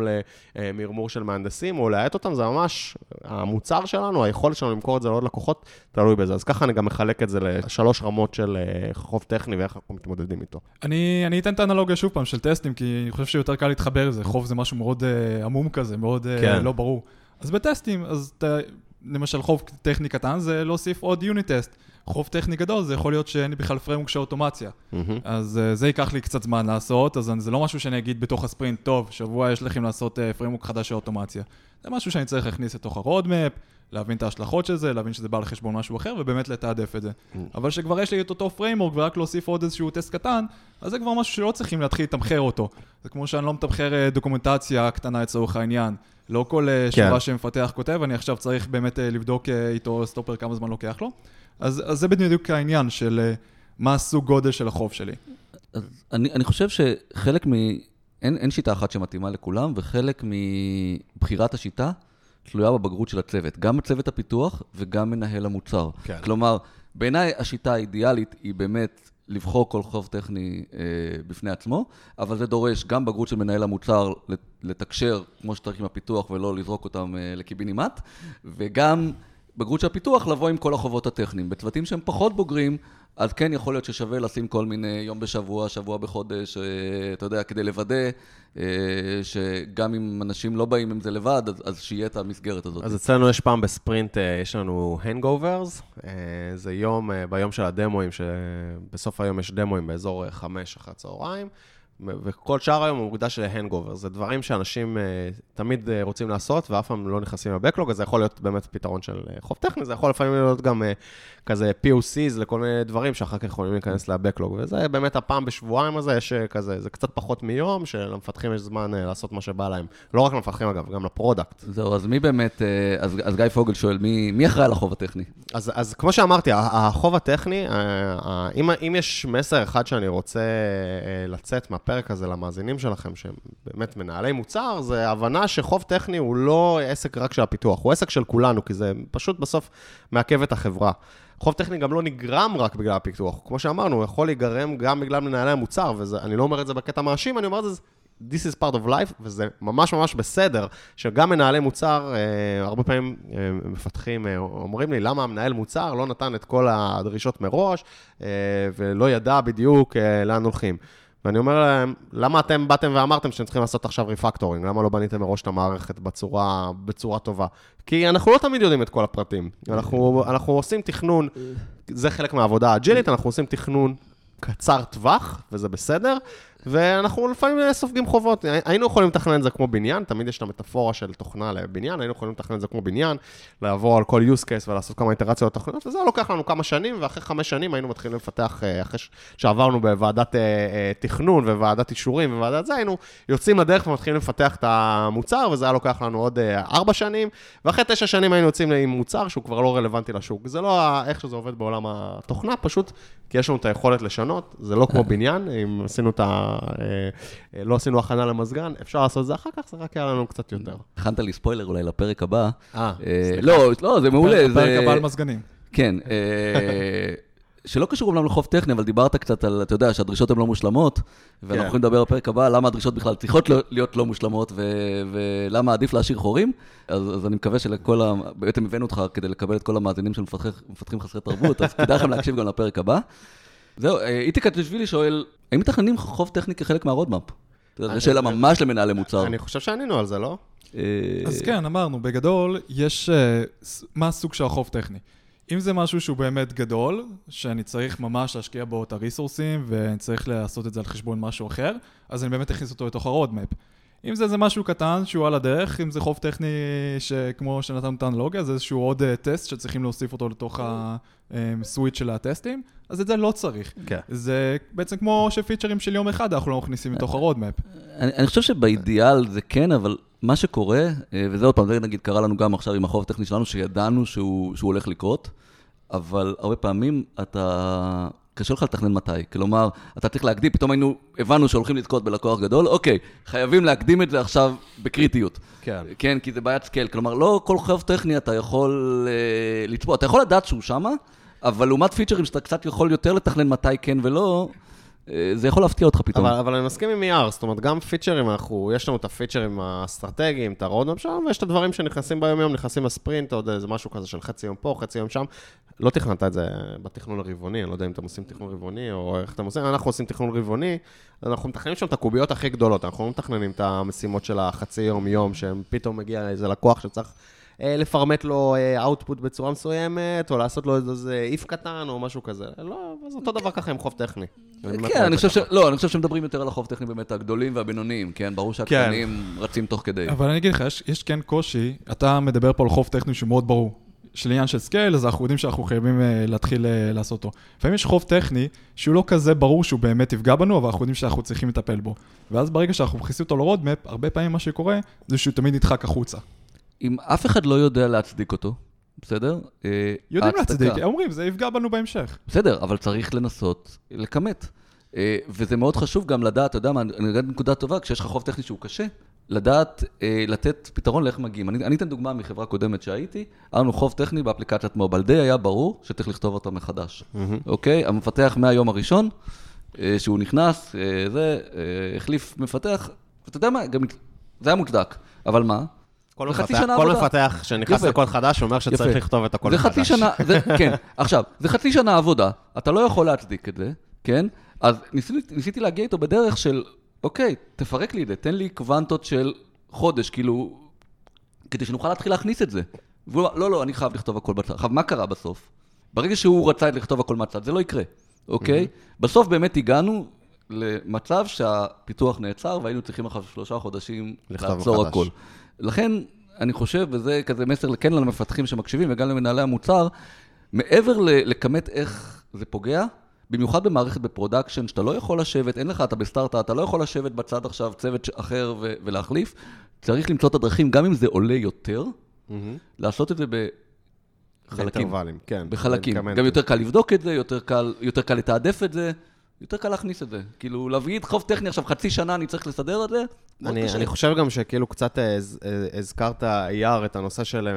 למרמור של מהנדסים או להאט אותם, זה ממש המוצר שלנו, היכולת שלנו למכור את זה לעוד לקוחות, תלוי בזה. אז ככה אני גם מחלק את זה לשלוש רמות של אה, חוב טכני ואיך אנחנו מתמודדים איתו. אני, אני אתן את האנלוגיה שוב פעם של טסטים, כי אני חושב שיותר קל להתחבר לזה, חוב זה משהו מאוד uh, עמום כזה, מאוד uh, כן. לא ברור. אז בטסטים, אז אתה... למשל חוב טכני קטן זה להוסיף עוד unit test. חוב טכני גדול זה יכול להיות שאין לי בכלל framework של אוטומציה. Mm-hmm. אז uh, זה ייקח לי קצת זמן לעשות, אז זה לא משהו שאני אגיד בתוך הספרינט, טוב, שבוע יש לכם לעשות uh, framework חדש של אוטומציה. זה משהו שאני צריך להכניס לתוך ה roadmap, להבין את ההשלכות של זה, להבין שזה בא על חשבון משהו אחר, ובאמת לתעדף את זה. Mm. אבל שכבר יש לי את אותו framework ורק להוסיף עוד איזשהו טסט קטן, אז זה כבר משהו שלא צריכים להתחיל לתמחר אותו. זה כמו שאני לא מתמחר אה, דוקומנטציה קטנה לצורך העניין. לא כל אה, כן. שורה שמפתח כותב, אני עכשיו צריך באמת אה, לבדוק איתו סטופר כמה זמן לוקח לו. אז, אז זה בדיוק העניין של מה הסוג גודל של החוב שלי. אז אני, אני חושב שחלק מ... אין, אין שיטה אחת שמתאימה לכולם, וחלק מבחירת השיטה תלויה בבגרות של הצוות, גם צוות הפיתוח וגם מנהל המוצר. כן. כלומר, בעיניי השיטה האידיאלית היא באמת לבחור כל חוב טכני אה, בפני עצמו, אבל זה דורש גם בגרות של מנהל המוצר לתקשר כמו שצריך עם הפיתוח ולא לזרוק אותם אה, לקיבינימט, וגם בגרות של הפיתוח לבוא עם כל החובות הטכניים. בצוותים שהם פחות בוגרים, אז כן יכול להיות ששווה לשים כל מיני יום בשבוע, שבוע בחודש, אה, אתה יודע, כדי לוודא אה, שגם אם אנשים לא באים עם זה לבד, אז, אז שיהיה את המסגרת הזאת. אז אצלנו יש פעם בספרינט, אה, יש לנו הנגוברס, זה יום, ביום של הדמואים, שבסוף היום יש דמואים באזור חמש אחרי הצהריים. וכל שאר היום הוא מוקדש להנגובר. זה דברים שאנשים אה, תמיד אה, רוצים לעשות, ואף פעם לא נכנסים לבקלוג, אז זה יכול להיות באמת פתרון של אה, חוב טכני, זה יכול לפעמים להיות גם אה, כזה POCs לכל מיני דברים שאחר כך יכולים להיכנס לבקלוג, וזה באמת הפעם בשבועיים הזה, יש אה, כזה, זה קצת פחות מיום, שלמפתחים יש זמן אה, לעשות מה שבא להם. לא רק למפתחים אגב, גם ל product. זהו, אז מי באמת, אה, אז, אז גיא פוגל שואל, מי, מי אחראי על החוב הטכני? אז, אז כמו שאמרתי, החוב הטכני, ה- ה- אם, אם יש מסר אחד שאני רוצה לצאת מהפרק הזה למאזינים שלכם, שהם באמת מנהלי מוצר, זה הבנה שחוב טכני הוא לא עסק רק של הפיתוח, הוא עסק של כולנו, כי זה פשוט בסוף מעכב את החברה. חוב טכני גם לא נגרם רק בגלל הפיתוח. כמו שאמרנו, הוא יכול להיגרם גם בגלל מנהלי המוצר, ואני לא אומר את זה בקטע מאשים, אני אומר את זה, This is part of life, וזה ממש ממש בסדר, שגם מנהלי מוצר, אה, הרבה פעמים אה, מפתחים, אה, אומרים לי, למה המנהל מוצר לא נתן את כל הדרישות מראש, אה, ולא ידע בדיוק אה, לאן הולכים. ואני אומר להם, למה אתם באתם ואמרתם שאתם צריכים לעשות עכשיו refactoring? למה לא בניתם מראש את המערכת בצורה, בצורה טובה? כי אנחנו לא תמיד יודעים את כל הפרטים. אנחנו, אנחנו עושים תכנון, זה חלק מהעבודה האג'ילית, אנחנו עושים תכנון קצר טווח, וזה בסדר, ואנחנו לפעמים אה, סופגים חובות. היינו יכולים לתכנן את זה כמו בניין, תמיד יש את המטאפורה של תוכנה לבניין, היינו יכולים לתכנן את זה כמו בניין, לעבור על כל use case ולעשות כמה איטרציות תוכניות, וזה לוקח לנו כמה שנים, ואחרי חמש שנים היינו מתחילים לפתח, אה, אחרי שעברנו בוועדת אה, תכנון וועדת אישורים וועדת זה, היינו יוצאים לדרך ומתחילים לפתח את המוצר, וזה היה לוקח לנו עוד ארבע שנים, ואחרי תשע שנים היינו יוצאים עם מוצר שהוא כבר לא רלוונטי לשוק. זה לא איך שזה עובד בעולם התוכנה, פשוט כי יש לנו את היכולת לשנות, זה לא כמו בניין, אם עשינו את ה... אה, אה, לא עשינו הכנה למזגן, אפשר לעשות את זה אחר כך, זה רק היה לנו קצת יותר. הכנת לי ספוילר אולי לפרק הבא. אה, אה, לא, לא, זה מעולה. פרק זה- הבא על מזגנים. כן, שלא קשור אומנם לחוב טכני, אבל דיברת קצת על, אתה יודע, שהדרישות הן לא מושלמות, ואנחנו כן. יכולים לדבר בפרק הבא למה הדרישות בכלל צריכות לא- להיות לא מושלמות, ו- ולמה עדיף להשאיר חורים. אז, אז אני מקווה שלכל ה... בעצם הבאנו אותך כדי לקבל את כל המאזינים של מפתחי- מפתחים חסרי תרבות, אז כדאי לכם להקשיב גם לפרק הבא. זהו, אה, איתי קטשווילי שואל, האם מתכננים חוב טכני כחלק מה roadmap? זו שאלה ממש למנהלי מוצר. אני חושב שענינו על זה, לא? אה, אז כן, אמרנו, בגדול, יש... אה, מה הסוג של החוב טכני? אם זה משהו שהוא באמת גדול, שאני צריך ממש להשקיע בו את ה resourceים, ואני צריך לעשות את זה על חשבון משהו אחר, אז אני באמת אכניס אותו לתוך ה roadmap. אם זה איזה משהו קטן שהוא על הדרך, אם זה חוב טכני שכמו שנתנו את האנלוגיה, זה איזשהו עוד אה, טסט שצריכים להוסיף אותו לתוך ה suite של הטסטים, אז את זה לא צריך. כן. זה בעצם כמו ש features של יום אחד אנחנו לא מכניסים לתוך ה roadmap. אני, אני חושב שבאידיאל זה כן, אבל מה שקורה, אה, וזה עוד פעם, זה נגיד קרה לנו גם עכשיו עם החוב הטכני שלנו, שידענו שהוא, שהוא הולך לקרות, אבל הרבה פעמים אתה, קשה לך לתכנן מתי. כלומר, אתה צריך להקדים, פתאום היינו, הבנו שהולכים לזכות בלקוח גדול, אוקיי, חייבים להקדים את זה עכשיו בקריטיות. כן. כן, כי זה בעיית scale. כלומר, לא כל חוב טכני אתה יכול אה, לצפות. אתה יכול לדעת שהוא שמה, אבל לעומת פיצ'רים שאתה קצת יכול יותר לתכנן מתי כן ולא, זה יכול להפתיע אותך פתאום. אבל, אבל אני מסכים עם ER, זאת אומרת, גם פיצ'רים, אנחנו, יש לנו את הפיצ'רים האסטרטגיים, את ה roadmap שלנו, ויש את הדברים שנכנסים ביום-יום, נכנסים לספרינט, או איזה משהו כזה של חצי יום פה, חצי יום שם. לא תכננת את זה בתכנון הרבעוני, אני לא יודע אם אתם עושים תכנון רבעוני, או איך אתם עושים, אנחנו עושים תכנון רבעוני, אנחנו מתכננים שם את הקוביות הכי גדולות, אנחנו לא מתכננים את המשימות של החצי יום-יום, שפתאום מגיע איזה לקוח שצריך... אה, לפרמט לו output בצורה מסוימת, או לעשות לו איזה if קטן, או משהו כזה. לא, אז אותו דבר ככה עם חוב טכני. כן, אני חושב ש... לא, אני חושב שמדברים יותר על החוב טכני באמת הגדולים והבינוניים, כן? ברור שהקטנים רצים תוך כדי. אבל אני אגיד לך, יש, כן קושי, אתה מדבר פה על חוב טכני שהוא מאוד ברור. של עניין של scale, אז אנחנו יודעים שאנחנו חייבים אה, להתחיל לעשות אותו. לפעמים יש חוב טכני שהוא לא כזה ברור שהוא באמת יפגע בנו, אבל אנחנו יודעים שאנחנו צריכים לטפל בו. ואז ברגע שאנחנו מכניסים אותו ל roadmap, הרבה פעמים מה שקורה זה שהוא תמיד נדחק החוצה. אם אף אחד לא יודע להצדיק אותו, בסדר? אה, יודעים להצדיק, אומרים, זה יפגע בנו בהמשך. בסדר, אבל צריך לנסות לכמת. אה, וזה מאוד חשוב גם לדעת, אתה יודע מה, אני אגיד נקודה טובה, כשיש לך חוב טכני שהוא קשה, לדעת אה, לתת פתרון לאיך מגיעים. אני, אני אתן דוגמה מחברה קודמת שהייתי, היה לנו חוב טכני באפליקציית מובייל, די היה ברור שצריך לכתוב אותו מחדש. אוקיי? המפתח מהיום הראשון, אה, שהוא נכנס, אה, זה, אה, החליף מפתח, ואתה יודע מה, גם זה היה מוצדק, אבל מה? כל זה חצי מפתח- שנה כל עבודה. מפתח שנכנס יפה. לקוד חדש אומר שצריך יפה. לכתוב את הקוד זה מחדש. חצי שנה, זה, כן, עכשיו, זה חצי שנה עבודה, אתה לא יכול להצדיק את זה, כן? אז ניסיתי, ניסיתי להגיע איתו בדרך של, אוקיי, תפרק לי את זה, תן לי קוונטות של חודש, כאילו, כדי שנוכל להתחיל להכניס את זה. והוא אמר, לא, לא, אני חייב לכתוב הכל בצד. עכשיו, מה קרה בסוף? ברגע שהוא רצה לכתוב הכל מהצד, זה לא יקרה, אוקיי? בסוף באמת הגענו, למצב שהפיתוח נעצר והיינו צריכים אחר שלושה חודשים לעצור מחדש. הכל. לכן, אני חושב, וזה כזה מסר כן למפתחים שמקשיבים וגם למנהלי המוצר, מעבר לכמת איך זה פוגע, במיוחד במערכת ב production, שאתה לא יכול לשבת, אין לך, אתה בסטארט-אפ, אתה לא יכול לשבת בצד עכשיו צוות אחר ו- ולהחליף, צריך למצוא את הדרכים, גם אם זה עולה יותר, לעשות את זה בחלקים. באינטרוולים, כן. בחלקים. גם יותר קל לבדוק את זה, יותר קל, יותר קל לתעדף את זה, יותר קל להכניס את זה. כאילו, להביא חוב טכני עכשיו חצי שנה, אני צריך לסדר את זה? אני. אני חושב גם שכאילו קצת הז- הזכרת, אייר, את הנושא של, אה,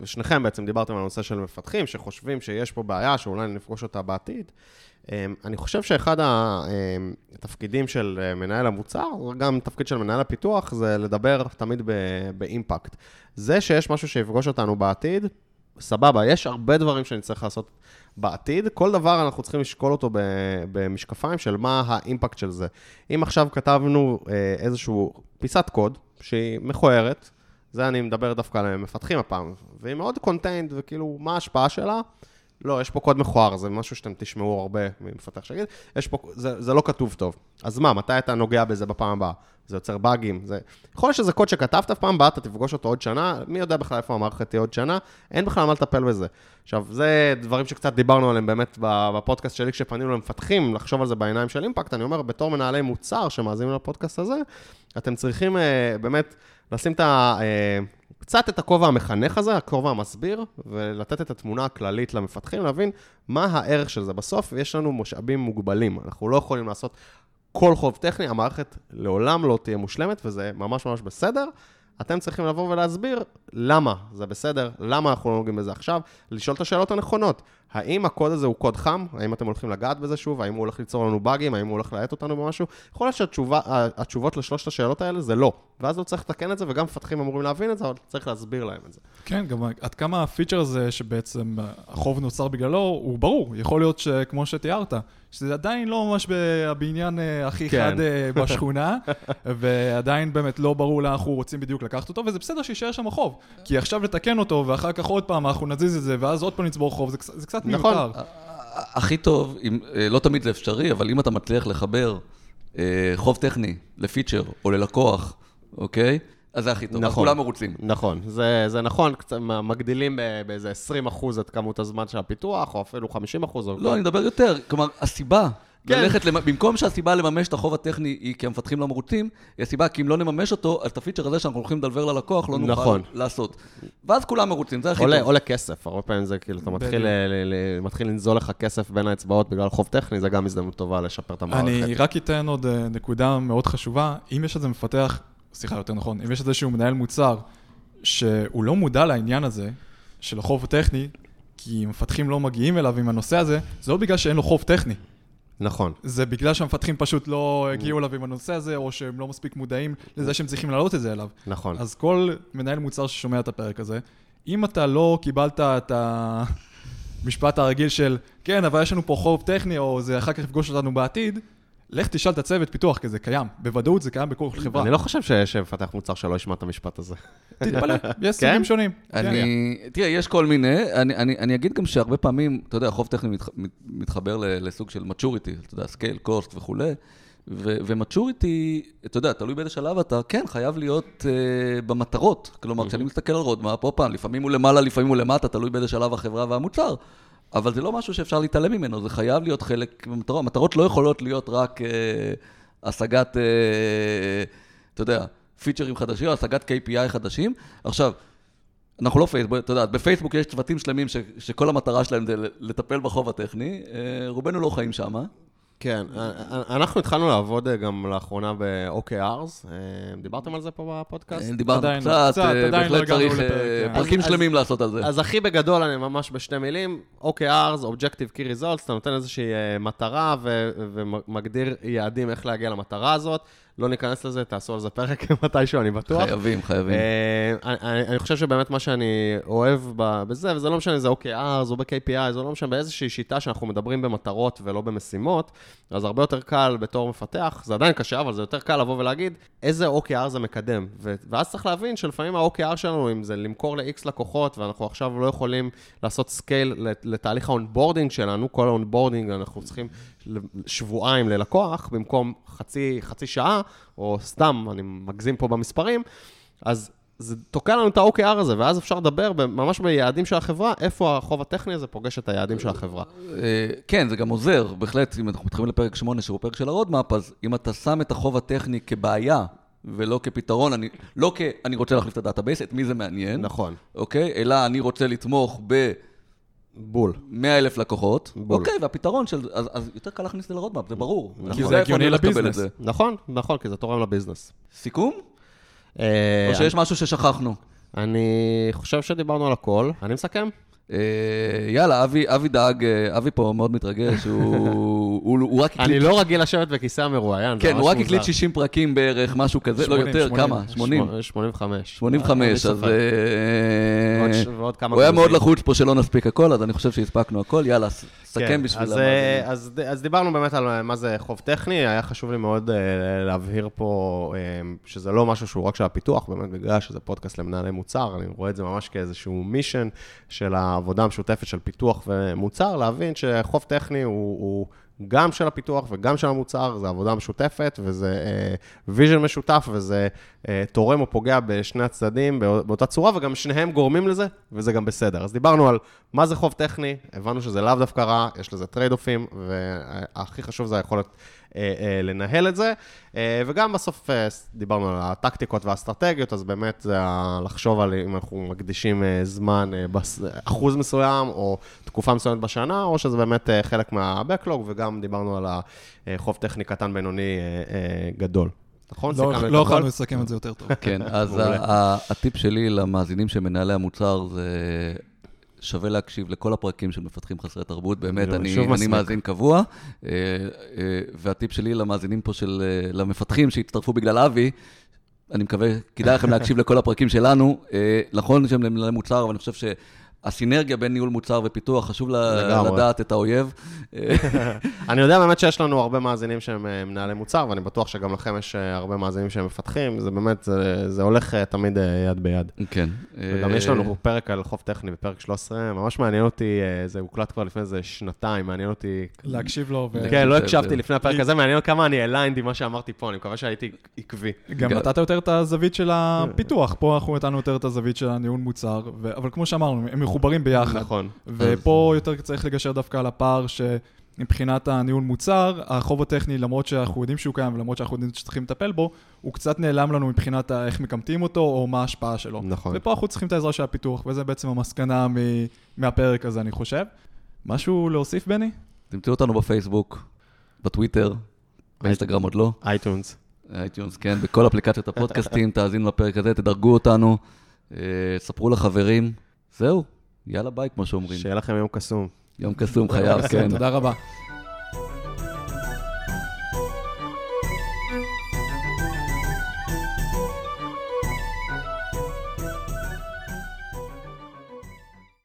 ושניכם בעצם דיברתם על הנושא של מפתחים, שחושבים שיש פה בעיה, שאולי נפגוש אותה בעתיד. אה, אני חושב שאחד אה, התפקידים של אה, מנהל המוצר, גם תפקיד של מנהל הפיתוח, זה לדבר תמיד באימפקט. זה שיש משהו שיפגוש אותנו בעתיד, סבבה, יש הרבה דברים שנצטרך לעשות בעתיד, כל דבר אנחנו צריכים לשקול אותו במשקפיים של מה ה impact של זה. אם עכשיו כתבנו אה, איזושהי פיסת קוד שהיא מכוערת, זה אני מדבר דווקא על מפתחים הפעם, והיא מאוד contained, וכאילו, מה ההשפעה שלה? לא, יש פה קוד מכוער, זה משהו שאתם תשמעו הרבה ממפתח שיגיד, יש פה, זה, זה לא כתוב טוב. אז מה, מתי אתה נוגע בזה בפעם הבאה? זה יוצר באגים, זה... יכול להיות שזה קוד שכתבת פעם אתה תפגוש אותו עוד שנה, מי יודע בכלל איפה המערכת תהיה עוד שנה, אין בכלל מה לטפל בזה. עכשיו, זה דברים שקצת דיברנו עליהם באמת בפודקאסט שלי, כשפנינו למפתחים, לחשוב על זה בעיניים של אימפקט, אני אומר, בתור מנהלי מוצר שמאזינים לפודקאסט הזה, אתם צריכים אה, באמת לשים את ה... אה, קצת את הכובע המחנך הזה, הכובע המסביר, ולתת את התמונה הכללית למפתחים, להבין מה הערך של זה. בסוף יש לנו משאבים מוגבלים, אנחנו לא יכולים לעשות כל חוב טכני, המערכת לעולם לא תהיה מושלמת, וזה ממש ממש בסדר. אתם צריכים לבוא ולהסביר למה זה בסדר, למה אנחנו לא נוגעים בזה עכשיו, לשאול את השאלות הנכונות. האם הקוד הזה הוא קוד חם? האם אתם הולכים לגעת בזה שוב? האם הוא הולך ליצור לנו באגים? האם הוא הולך להאט אותנו במשהו? יכול להיות שהתשובות לשלושת השאלות האלה זה לא. ואז לא צריך לתקן את זה, וגם מפתחים אמורים להבין את זה, אבל צריך להסביר להם את זה. כן, גם עד כמה הפיצ'ר הזה שבעצם החוב נוצר בגללו, הוא ברור. יכול להיות שכמו שתיארת, שזה עדיין לא ממש הבניין אה, הכי כן. חד אה, בשכונה, ועדיין באמת לא ברור לאן אנחנו רוצים בדיוק לקחת אותו, וזה בסדר שיישאר שם החוב. כי עכשיו לתקן אותו, ואחר כך עוד פעם אנחנו נזיז את זה, ואז עוד פעם נצבור חוב, זה זה קצת נכון. מיותר. הכי טוב, אם, אה, לא תמיד זה אפשרי, אבל אם אתה מצליח לחבר אה, חוב טכני לפיצ'ר או ללקוח, אוקיי? אז זה הכי טוב, אז נכון. כולם מרוצים. נכון, זה, זה נכון, קצת מגדילים ב- באיזה 20 אחוז את כמות הזמן של הפיתוח, או אפילו 50 אחוז. לא, אני מדבר יותר, כלומר, הסיבה, כן. ללכת, למ- במקום שהסיבה לממש את החוב הטכני היא כי המפתחים לא מרוצים, היא הסיבה כי אם לא נממש אותו, אז את הפיצ'ר הזה שאנחנו הולכים לדלבר ללקוח לא נוכל נכון. לעשות. ואז כולם מרוצים, זה הכי עולה, טוב. עולה כסף, הרבה פעמים זה כאילו, אתה מתחיל. ל- ל- ל- מתחיל לנזול לך כסף בין האצבעות בגלל חוב טכני, זה גם הזדמנות טובה לשפר את המערכת. אני רק אתן עוד אה, נקודה מאוד חשובה. אם יש איזה מפתח, סליחה, יותר נכון, אם יש איזשהו מנהל מוצר שהוא לא מודע לעניין הזה של החוב הטכני, כי מפתחים לא מגיעים אליו עם הנושא הזה, זה לא בגלל שאין לו חוב טכני. נכון. זה בגלל שהמפתחים פשוט לא הגיעו אליו עם הנושא הזה, או שהם לא מספיק מודעים לזה שהם צריכים להעלות את זה אליו. נכון. אז כל מנהל מוצר ששומע את הפרק הזה, אם אתה לא קיבלת את המשפט הרגיל של, כן, אבל יש לנו פה חוב טכני, או זה אחר כך יפגוש אותנו בעתיד, לך תשאל את הצוות פיתוח, כי זה קיים. בוודאות זה קיים בכל חברה. אני לא חושב שמפתח מוצר שלא ישמע את המשפט הזה. תתפלא, יש כן? סוגים שונים. כן. אני, תראה, יש כל מיני, אני, אני, אני אגיד גם שהרבה פעמים, אתה יודע, חוב טכני מתח, מת- מתחבר ל- לסוג של maturity, אתה יודע, scale, cost וכולי, ו- וmaturity, אתה יודע, תלוי באיזה שלב אתה, כן, חייב להיות uh, במטרות. כלומר, כשאני מסתכל על רודמאפ, עוד פעם, לפעמים הוא למעלה, לפעמים הוא למטה, תלוי באיזה שלב החברה והמוצר. אבל זה לא משהו שאפשר להתעלם ממנו, זה חייב להיות חלק מהמטרות. המטרות לא יכולות להיות רק uh, השגת, uh, אתה יודע, פיצ'רים חדשים, השגת KPI חדשים. עכשיו, אנחנו לא פייסבוק, אתה יודע, בפייסבוק יש צוותים שלמים ש, שכל המטרה שלהם זה לטפל בחוב הטכני, אה, רובנו לא חיים שם. כן, אנחנו התחלנו לעבוד אה, גם לאחרונה ב-OKRs, אה, דיברתם על זה פה בפודקאסט? דיברנו לא, קצת, אה, לא בהחלט צריך אה, כן. פרקים אז- שלמים לעשות על זה. אז הכי בגדול, אני ממש בשתי מילים, OKRs, Objective Key Results, אתה נותן איזושהי אה, מטרה ומגדיר יעדים איך להגיע למטרה הזאת. לא ניכנס לזה, תעשו על זה פרק מתישהו, אני בטוח. חייבים, חייבים. אה, אני- אני חושב שבאמת מה שאני אוהב ב- בזה, וזה לא משנה אם זה OKRs או ב-KPI, זה לא משנה באיזושהי שיטה שאנחנו מדברים במטרות ולא במשימות, אז הרבה יותר קל בתור מפתח, זה עדיין קשה, אבל זה יותר קל לבוא ולהגיד איזה OKR זה מקדם. ו- ואז צריך להבין שלפעמים ה-OKR שלנו, אם זה למכור ל-X לקוחות, ואנחנו עכשיו לא יכולים לעשות scale לתהליך ה onboarding שלנו, כל ה onboarding אנחנו צריכים שבועיים ללקוח, במקום חצי, חצי שעה, או סתם, אני מגזים פה במספרים, אז זה תוקע לנו את ה-OKR הזה, ואז אפשר לדבר ממש ביעדים של החברה, איפה החוב הטכני הזה פוגש את היעדים של החברה. אה, כן, זה גם עוזר, בהחלט, אם אנחנו מתייחסים לפרק 8, שהוא פרק של ה roadmap, אז אם אתה שם את החוב הטכני כבעיה, ולא כפתרון, אני, לא כ... אני רוצה להחליף את ה database, את מי זה מעניין. נכון. אוקיי? אלא אני רוצה לתמוך ב... בול. 100 אלף לקוחות. בול. אוקיי, והפתרון של... אז, אז יותר קל להכניס את זה ל roadmap, זה ברור. נכון. כי זה איפה הגיוני אני לביזנס. נכון, נכון, כי זה תורם ל business. סיכום? אה, או שיש משהו ששכחנו? אני חושב שדיברנו על הכל. אני מסכם? אה, יאללה, אבי, אבי דאג, אה, אבי פה מאוד מתרגש, הוא, הוא, הוא רק אני הקליט... לא רגיל לשבת בכיסא המרואיין, כן, הוא רק הקליט מוזר. 60 פרקים בערך, משהו כזה, לא 80, יותר, 80. כמה? 80? שמונה- 85. 85, אין לי אז... אה, ועוד כמה הוא היה מאוד. לחוץ פה שלא נספיק הכל, אז אני חושב שהספקנו הכל, יאללה, סכם כן, בשביל אז, אז, דיברנו באמת על מה זה חוב טכני, היה חשוב לי מאוד להבהיר פה שזה לא משהו שהוא רק של הפיתוח, באמת בגלל שזה פודקאסט למנהלי מוצר, אני רואה את זה ממש כאיזשהו mission של העבודה המשותפת של פיתוח ומוצר, להבין שחוב טכני הוא... הוא גם של הפיתוח וגם של המוצר, זה עבודה משותפת, וזה vision משותף, וזה אה, תורם או פוגע בשני הצדדים בא- באותה צורה, וגם שניהם גורמים לזה, וזה גם בסדר. אז דיברנו על מה זה חוב טכני, הבנו שזה לאו דווקא רע, יש לזה trade-off ים, והכי חשוב זה היכולת אה, אה, לנהל את זה. אה, וגם בסוף אה, דיברנו על הטקטיקות והאסטרטגיות, אז באמת זה לחשוב על אם אנחנו מקדישים אה, זמן, אה, אחוז מסוים, או תקופה מסוימת בשנה, או שזה באמת אה, חלק מה-Backlog, וגם דיברנו על החוב טכני קטן, בינוני, אה, אה, גדול. נכון? לא לא? יכולנו לסכם את זה יותר טוב. כן, אז הטיפ שלי למאזינים של מנהלי המוצר זה שווה להקשיב לכל הפרקים של מפתחים חסרי תרבות, באמת, אני אני, אני. מאזין קבוע. אה, אה, והטיפ שלי למאזינים פה של, אה, למפתחים שהצטרפו בגלל אבי, אני מקווה, כדאי לכם להקשיב לכל הפרקים שלנו. נכון שהם למנהלי מוצר, אבל אני חושב שהסינרגיה בין ניהול מוצר ופיתוח, חשוב. לדעת את האויב. אני יודע באמת שיש לנו הרבה מאזינים שהם אה, מנהלי מוצר, ואני בטוח שגם לכם יש אה, הרבה מאזינים שהם מפתחים, זה באמת, זה, זה הולך אה, תמיד יד ביד. כן. וגם יש לנו פרק על חוב טכני בפרק 13, ממש מעניין אותי, זה הוקלט כבר לפני איזה שנתיים, מעניין אותי... להקשיב לו, ו- כן, לא הקשבתי זה- לפני הפרק הזה, מעניין כמה אני aligned עם מה שאמרתי פה, אני מקווה שהייתי עקבי. גם נתת יותר את הזווית של הפיתוח, פה אנחנו נתנו יותר את הזווית של הניהול מוצר, אבל כמו שאמרנו, הם מחוברים ביחד. נכון. ופה יותר צריך לגשר דווקא על הפער שמבחינת הניהול מוצר, החוב הטכני, למרות שאנחנו יודעים שהוא קיים ולמרות שאנחנו יודעים שצריכים לטפל בו, הוא קצת נעלם לנו מבחינת איך מכמתים אותו או מה ההשפעה שלו. נכון. ופה אנחנו צריכים את העזרה של הפיתוח, וזה בעצם המסקנה מ- מהפרק הזה, אני חושב. משהו להוסיף, בני? תמצאו אותנו בפייסבוק, בטוויטר, באינסטגרם עוד לא. iTunes. iTunes, כן, בכל אפליקציות הפודקאסטים, תאזינו לפרק הזה, תדרגו אותנו, אה, ספרו לחברים. זהו, יאללה ביי, כמו שאומרים. שיהיה לכם יום קסום. יום קסום חייב, כן. תודה רבה.